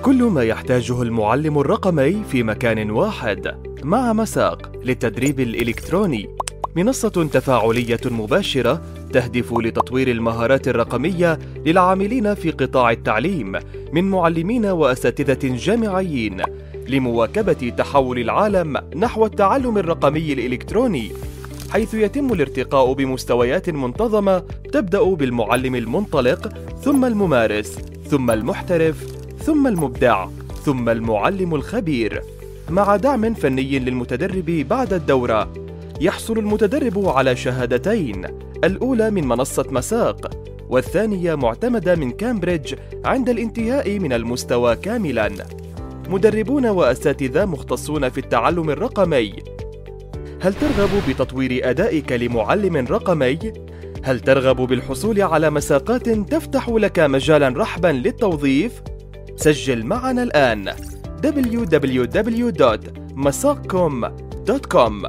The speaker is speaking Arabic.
كل ما يحتاجه المعلم الرقمي في مكان واحد مع مساق للتدريب الإلكتروني. منصة تفاعلية مباشرة تهدف لتطوير المهارات الرقمية للعاملين في قطاع التعليم من معلمين وأساتذة جامعيين لمواكبة تحول العالم نحو التعلم الرقمي الإلكتروني حيث يتم الارتقاء بمستويات منتظمة تبدأ بالمعلم المنطلق ثم الممارس ثم المحترف ثم المبدع ثم المعلم الخبير مع دعم فني للمتدرب بعد الدورة يحصل المتدرب على شهادتين الأولى من منصة مساق والثانية معتمدة من كامبريدج عند الانتهاء من المستوى كاملاً مدربون وأساتذة مختصون في التعلم الرقمي هل ترغب بتطوير أدائك لمعلم رقمي؟ هل ترغب بالحصول على مساقات تفتح لك مجالا رحبا للتوظيف؟ سجل معنا الآن www.masakcom.com